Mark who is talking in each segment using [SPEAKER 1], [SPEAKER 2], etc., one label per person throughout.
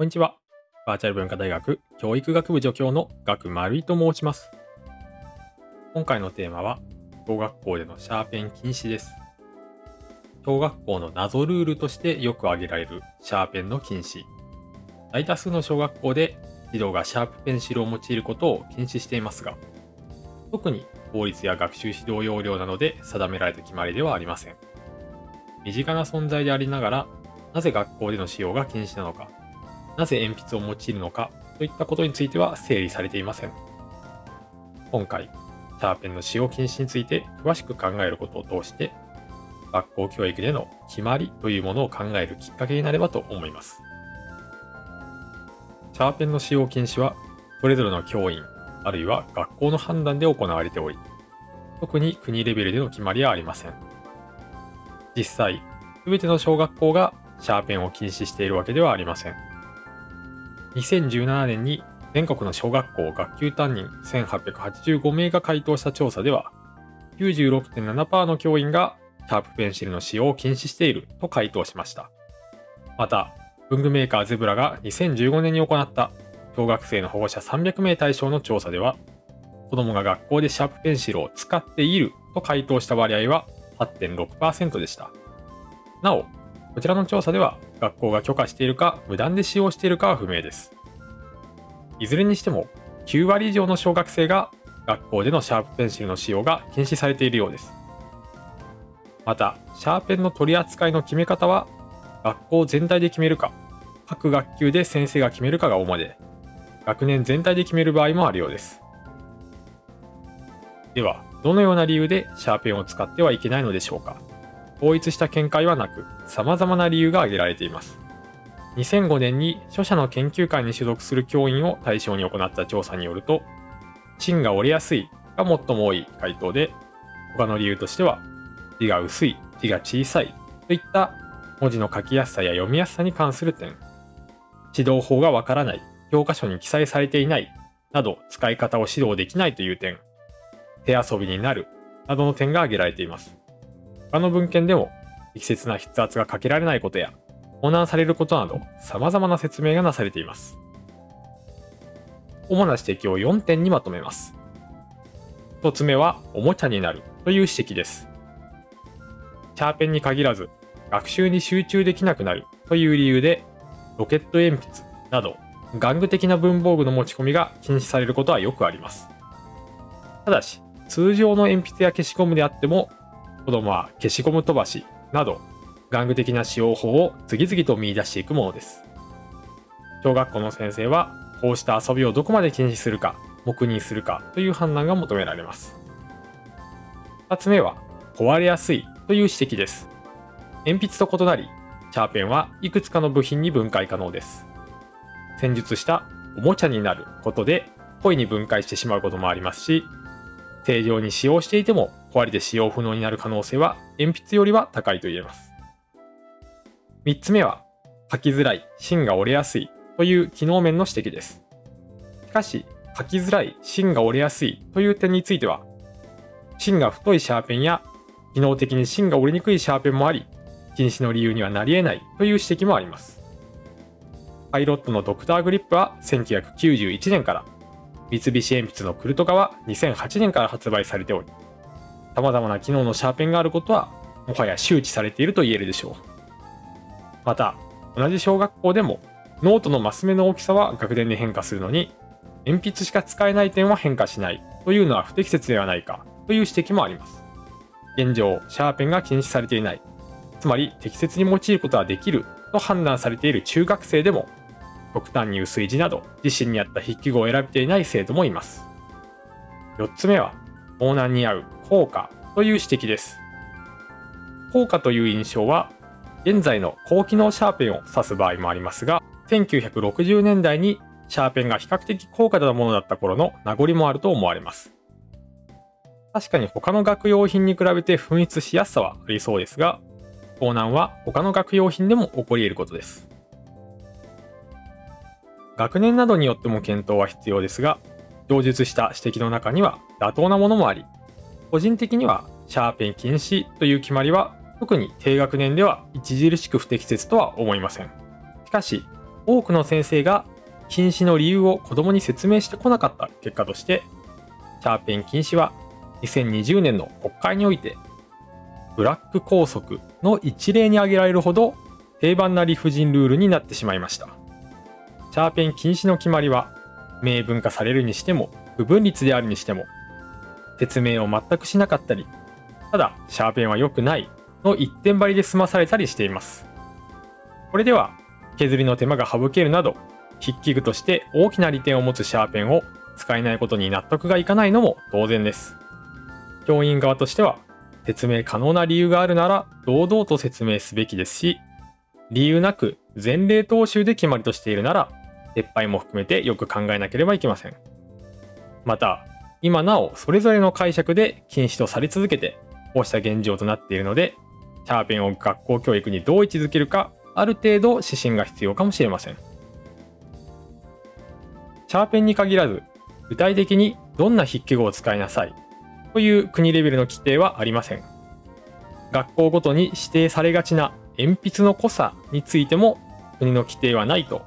[SPEAKER 1] こんにちは。バーチャル文化大学教育学部助教の学丸井と申します。今回のテーマは、小学校でのシャーペン禁止です。小学校の謎ルールとしてよく挙げられるシャーペンの禁止。大多数の小学校で児童がシャープペンシルを用いることを禁止していますが、特に法律や学習指導要領などで定められた決まりではありません。身近な存在でありながら、なぜ学校での使用が禁止なのか、なぜ鉛筆を用いるのかといったことについては整理されていません。今回、シャーペンの使用禁止について詳しく考えることを通して、学校教育での決まりというものを考えるきっかけになればと思います。シャーペンの使用禁止は、それぞれの教員、あるいは学校の判断で行われており、特に国レベルでの決まりはありません。実際、すべての小学校がシャーペンを禁止しているわけではありません。2017年に全国の小学校学級担任1885名が回答した調査では、96.7%の教員がシャープペンシルの使用を禁止していると回答しました。また、文具メーカーゼブラが2015年に行った小学生の保護者300名対象の調査では、子供が学校でシャープペンシルを使っていると回答した割合は8.6%でした。なお、こちらの調査では学校が許可しているか無断で使用しているかは不明です。いずれにしても9割以上の小学生が学校でのシャープペンシルの使用が禁止されているようです。また、シャーペンの取り扱いの決め方は学校全体で決めるか、各学級で先生が決めるかが主で、学年全体で決める場合もあるようです。では、どのような理由でシャーペンを使ってはいけないのでしょうか統一した見解はなく、様々な理由が挙げられています。2005年に書者の研究会に所属する教員を対象に行った調査によると、芯が折れやすいが最も多い回答で、他の理由としては、字が薄い、字が小さいといった文字の書きやすさや読みやすさに関する点、指導法がわからない、教科書に記載されていないなど使い方を指導できないという点、手遊びになるなどの点が挙げられています。他の文献でも適切な筆圧がかけられないことや混乱されることなど様々な説明がなされています。主な指摘を4点にまとめます。1つ目はおもちゃになるという指摘です。シャーペンに限らず学習に集中できなくなるという理由でロケット鉛筆など玩具的な文房具の持ち込みが禁止されることはよくあります。ただし通常の鉛筆や消しゴムであっても子供は消しゴム飛ばしなど玩具的な使用法を次々と見出していくものです。小学校の先生はこうした遊びをどこまで禁止するか、黙認するかという判断が求められます。2つ目は壊れやすいという指摘です。鉛筆と異なり、シャーペンはいくつかの部品に分解可能です。戦術したおもちゃになることで故意に分解してしまうこともありますし、正常に使用していても壊れて使用不能になる可能性は鉛筆よりは高いと言えます。3つ目は、書きづらい、芯が折れやすいという機能面の指摘です。しかし、書きづらい、芯が折れやすいという点については、芯が太いシャーペンや機能的に芯が折れにくいシャーペンもあり、禁止の理由にはなり得ないという指摘もあります。パイロットのドクターグリップは1991年から三菱鉛筆のクルトガは2008年から発売されており、様々な機能のシャーペンがあることは、もはや周知されていると言えるでしょう。また、同じ小学校でも、ノートのマス目の大きさは学年で変化するのに、鉛筆しか使えない点は変化しないというのは不適切ではないかという指摘もあります。現状、シャーペンが禁止されていない、つまり適切に用いることはできると判断されている中学生でも極端に薄い字など自身に合った筆記具を選べていない生徒もいます。4つ目は、盗難に合う効果という指摘です。効果という印象は、現在の高機能シャーペンを指す場合もありますが、1960年代にシャーペンが比較的高価なものだった頃の名残もあると思われます。確かに他の学用品に比べて紛失しやすさはありそうですが、盗難は他の学用品でも起こり得ることです。学年などによっても検討は必要ですが、上述した指摘の中には妥当なものもあり、個人的にはシャーペン禁止という決まりは特に低学年では著しく不適切とは思いません。しかし、多くの先生が禁止の理由を子供に説明してこなかった結果としてシャーペン禁止は2020年の国会においてブラック校則の一例に挙げられるほど定番な理不尽ルールになってしまいましたシャーペン禁止の決まりは明文化されるにしても不分率であるにしても説明を全くしなかったりただシャーペンは良くないの一点張りで済まされたりしています。これでは削りの手間が省けるなど筆記具として大きな利点を持つシャーペンを使えないことに納得がいかないのも当然です。教員側としては説明可能な理由があるなら堂々と説明すべきですし理由なく前例踏襲で決まりとしているなら撤廃も含めてよく考えなければいけません。また今なおそれぞれの解釈で禁止とされ続けてこうした現状となっているのでシャーペンを学校教育にどう位置づけるかある程度指針が必要かもしれません。シャーペンに限らず具体的にどんな筆記具を使いなさいという国レベルの規定はありません。学校ごとに指定されがちな鉛筆の濃さについても国の規定はないと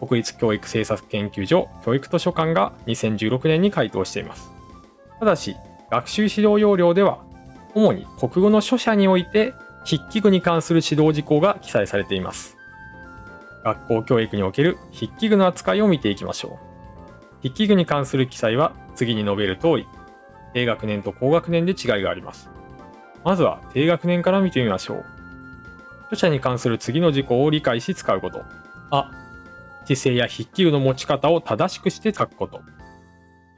[SPEAKER 1] 国立教育政策研究所教育図書館が2016年に回答しています。ただし学習指導要領では主に国語の書写において筆記具に関する指導事項が記載されています。学校教育における筆記具の扱いを見ていきましょう。筆記具に関する記載は次に述べる通り低学年と高学年で違いがあります。まずは低学年から見てみましょう。著者に関する次の事項を理解し使うこと。あ姿勢や筆記具の持ち方を正しくして書くこと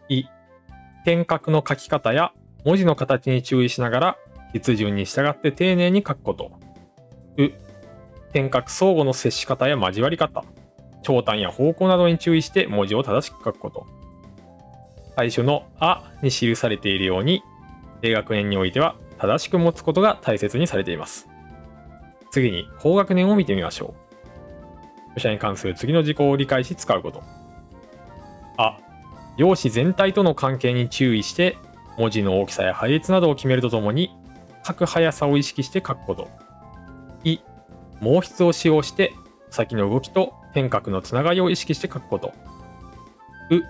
[SPEAKER 1] い点画の書き方や文字の形に注意しながら筆順に従って丁寧に書くこと。う、点画相互の接し方や交わり方、長短や方向などに注意して文字を正しく書くこと。最初のあに記されているように、低学年においては正しく持つことが大切にされています。次に高学年を見てみましょう。著者に関する次の事項を理解し使うこと。あ、用紙全体との関係に注意して文字の大きさや配列などを決めるとともに書く速さを意識して書くこと。い、毛筆を使用して先の動きと点画のつながりを意識して書くこと。う、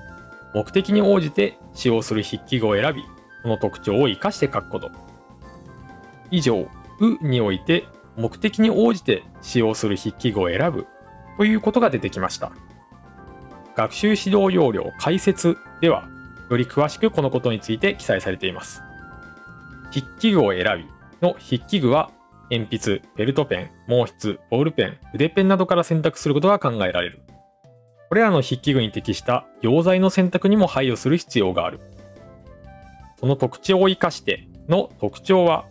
[SPEAKER 1] 目的に応じて使用する筆記具を選び、その特徴を生かして書くこと。以上、うにおいて目的に応じて使用する筆記具を選ぶということが出てきました。学習指導要領解説では、より詳しくこのことについて記載されています。筆記具を選びの筆記具は鉛筆、ベルトペン、毛筆、ボールペン、筆ペンなどから選択することが考えられる。これらの筆記具に適した溶剤の選択にも配慮する必要がある。その特徴を生かしての特徴は、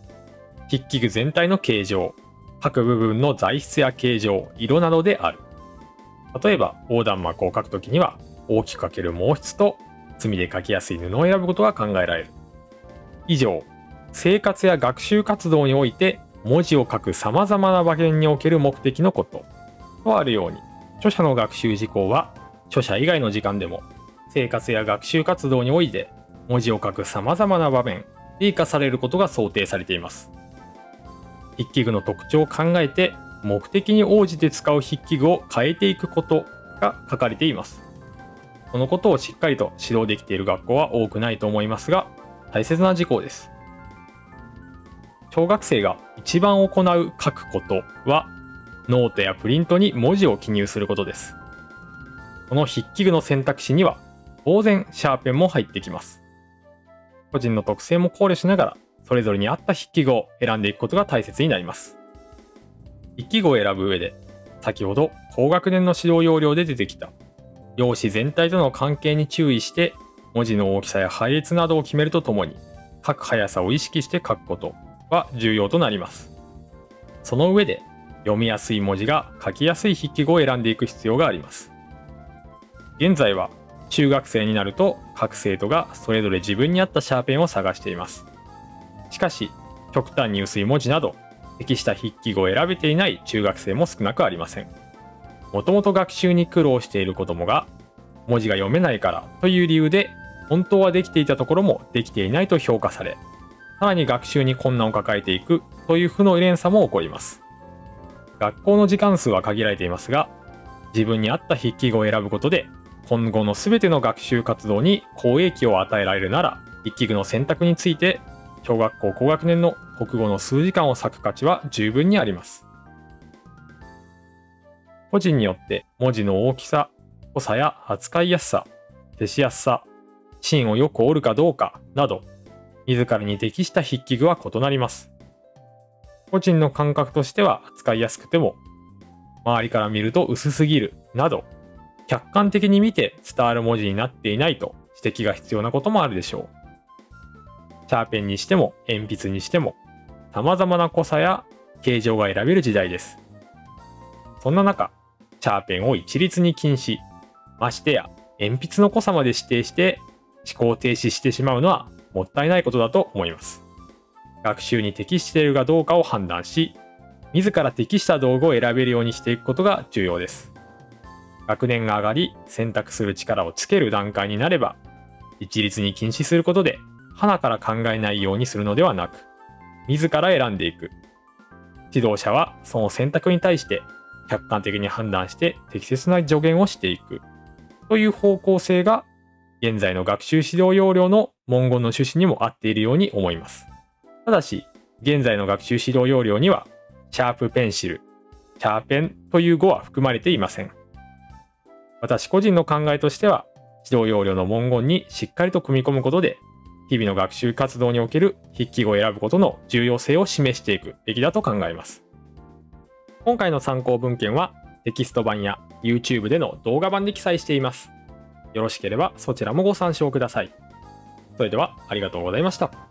[SPEAKER 1] 筆記具全体の形状、各部分の材質や形状、色などである。例えば、横断幕を書くときには、大きく書ける毛筆と、墨で書きやすい布を選ぶことが考えられる。以上、生活や学習活動において文字を書く様々な場面における目的のこととあるように著者の学習事項は著者以外の時間でも生活や学習活動において文字を書く様々な場面で活かされることが想定されています筆記具の特徴を考えて目的に応じて使う筆記具を変えていくことが書かれていますこのことをしっかりと指導できている学校は多くないと思いますが大切な事項です小学生が一番行う書くことはノートやプリントに文字を記入することです。この筆記具の選択肢には当然シャーペンも入ってきます。個人の特性も考慮しながらそれぞれに合った筆記具を選んでいくことが大切になります。筆記具を選ぶ上で先ほど高学年の指導要領で出てきた用紙全体との関係に注意して文字の大きさや配列などを決めるとともに書く速さを意識して書くことは重要となります。その上で読みやすい文字が書きやすい筆記語を選んでいく必要があります。現在は中学生になると各生徒がそれぞれ自分に合ったシャーペンを探しています。しかし極端に薄い文字など適した筆記語を選べていない中学生も少なくありません。もともと学習に苦労している子供が文字が読めないからという理由で本当はできていたところもできていないと評価されさらに学習に困難を抱えていくという負の連鎖も起こります。学校の時間数は限られていますが、自分に合った筆記具を選ぶことで今後の全ての学習活動に好影響を与えられるなら筆記具の選択について小学校高学年の国語の数時間を割く価値は十分にあります個人によって文字の大きさ濃さや扱いやすさ消しやすさ芯をよく折るかどうかなど自らに適した筆記具は異なります個人の感覚としては扱いやすくても周りから見ると薄すぎるなど客観的に見て伝わる文字になっていないと指摘が必要なこともあるでしょう。シャーペンにしても鉛筆にしても様々な濃さや形状が選べる時代です。そんな中、シャーペンを一律に禁止、ましてや鉛筆の濃さまで指定して思考停止してしまうのはもったいないことだと思います。学習に適しているかどうかを判断し、自ら適した道具を選べるようにしていくことが重要です。学年が上がり選択する力をつける段階になれば一律に禁止することで花から考えないようにするのではなく自ら選んでいく指導者はその選択に対して客観的に判断して適切な助言をしていくという方向性が現在の学習指導要領の文言の趣旨にも合っているように思います。ただし、現在の学習指導要領には、シャープペンシル、シャーペンという語は含まれていません。私個人の考えとしては、指導要領の文言にしっかりと組み込むことで、日々の学習活動における筆記語を選ぶことの重要性を示していくべきだと考えます。今回の参考文献はテキスト版や YouTube での動画版で記載しています。よろしければそちらもご参照ください。それではありがとうございました。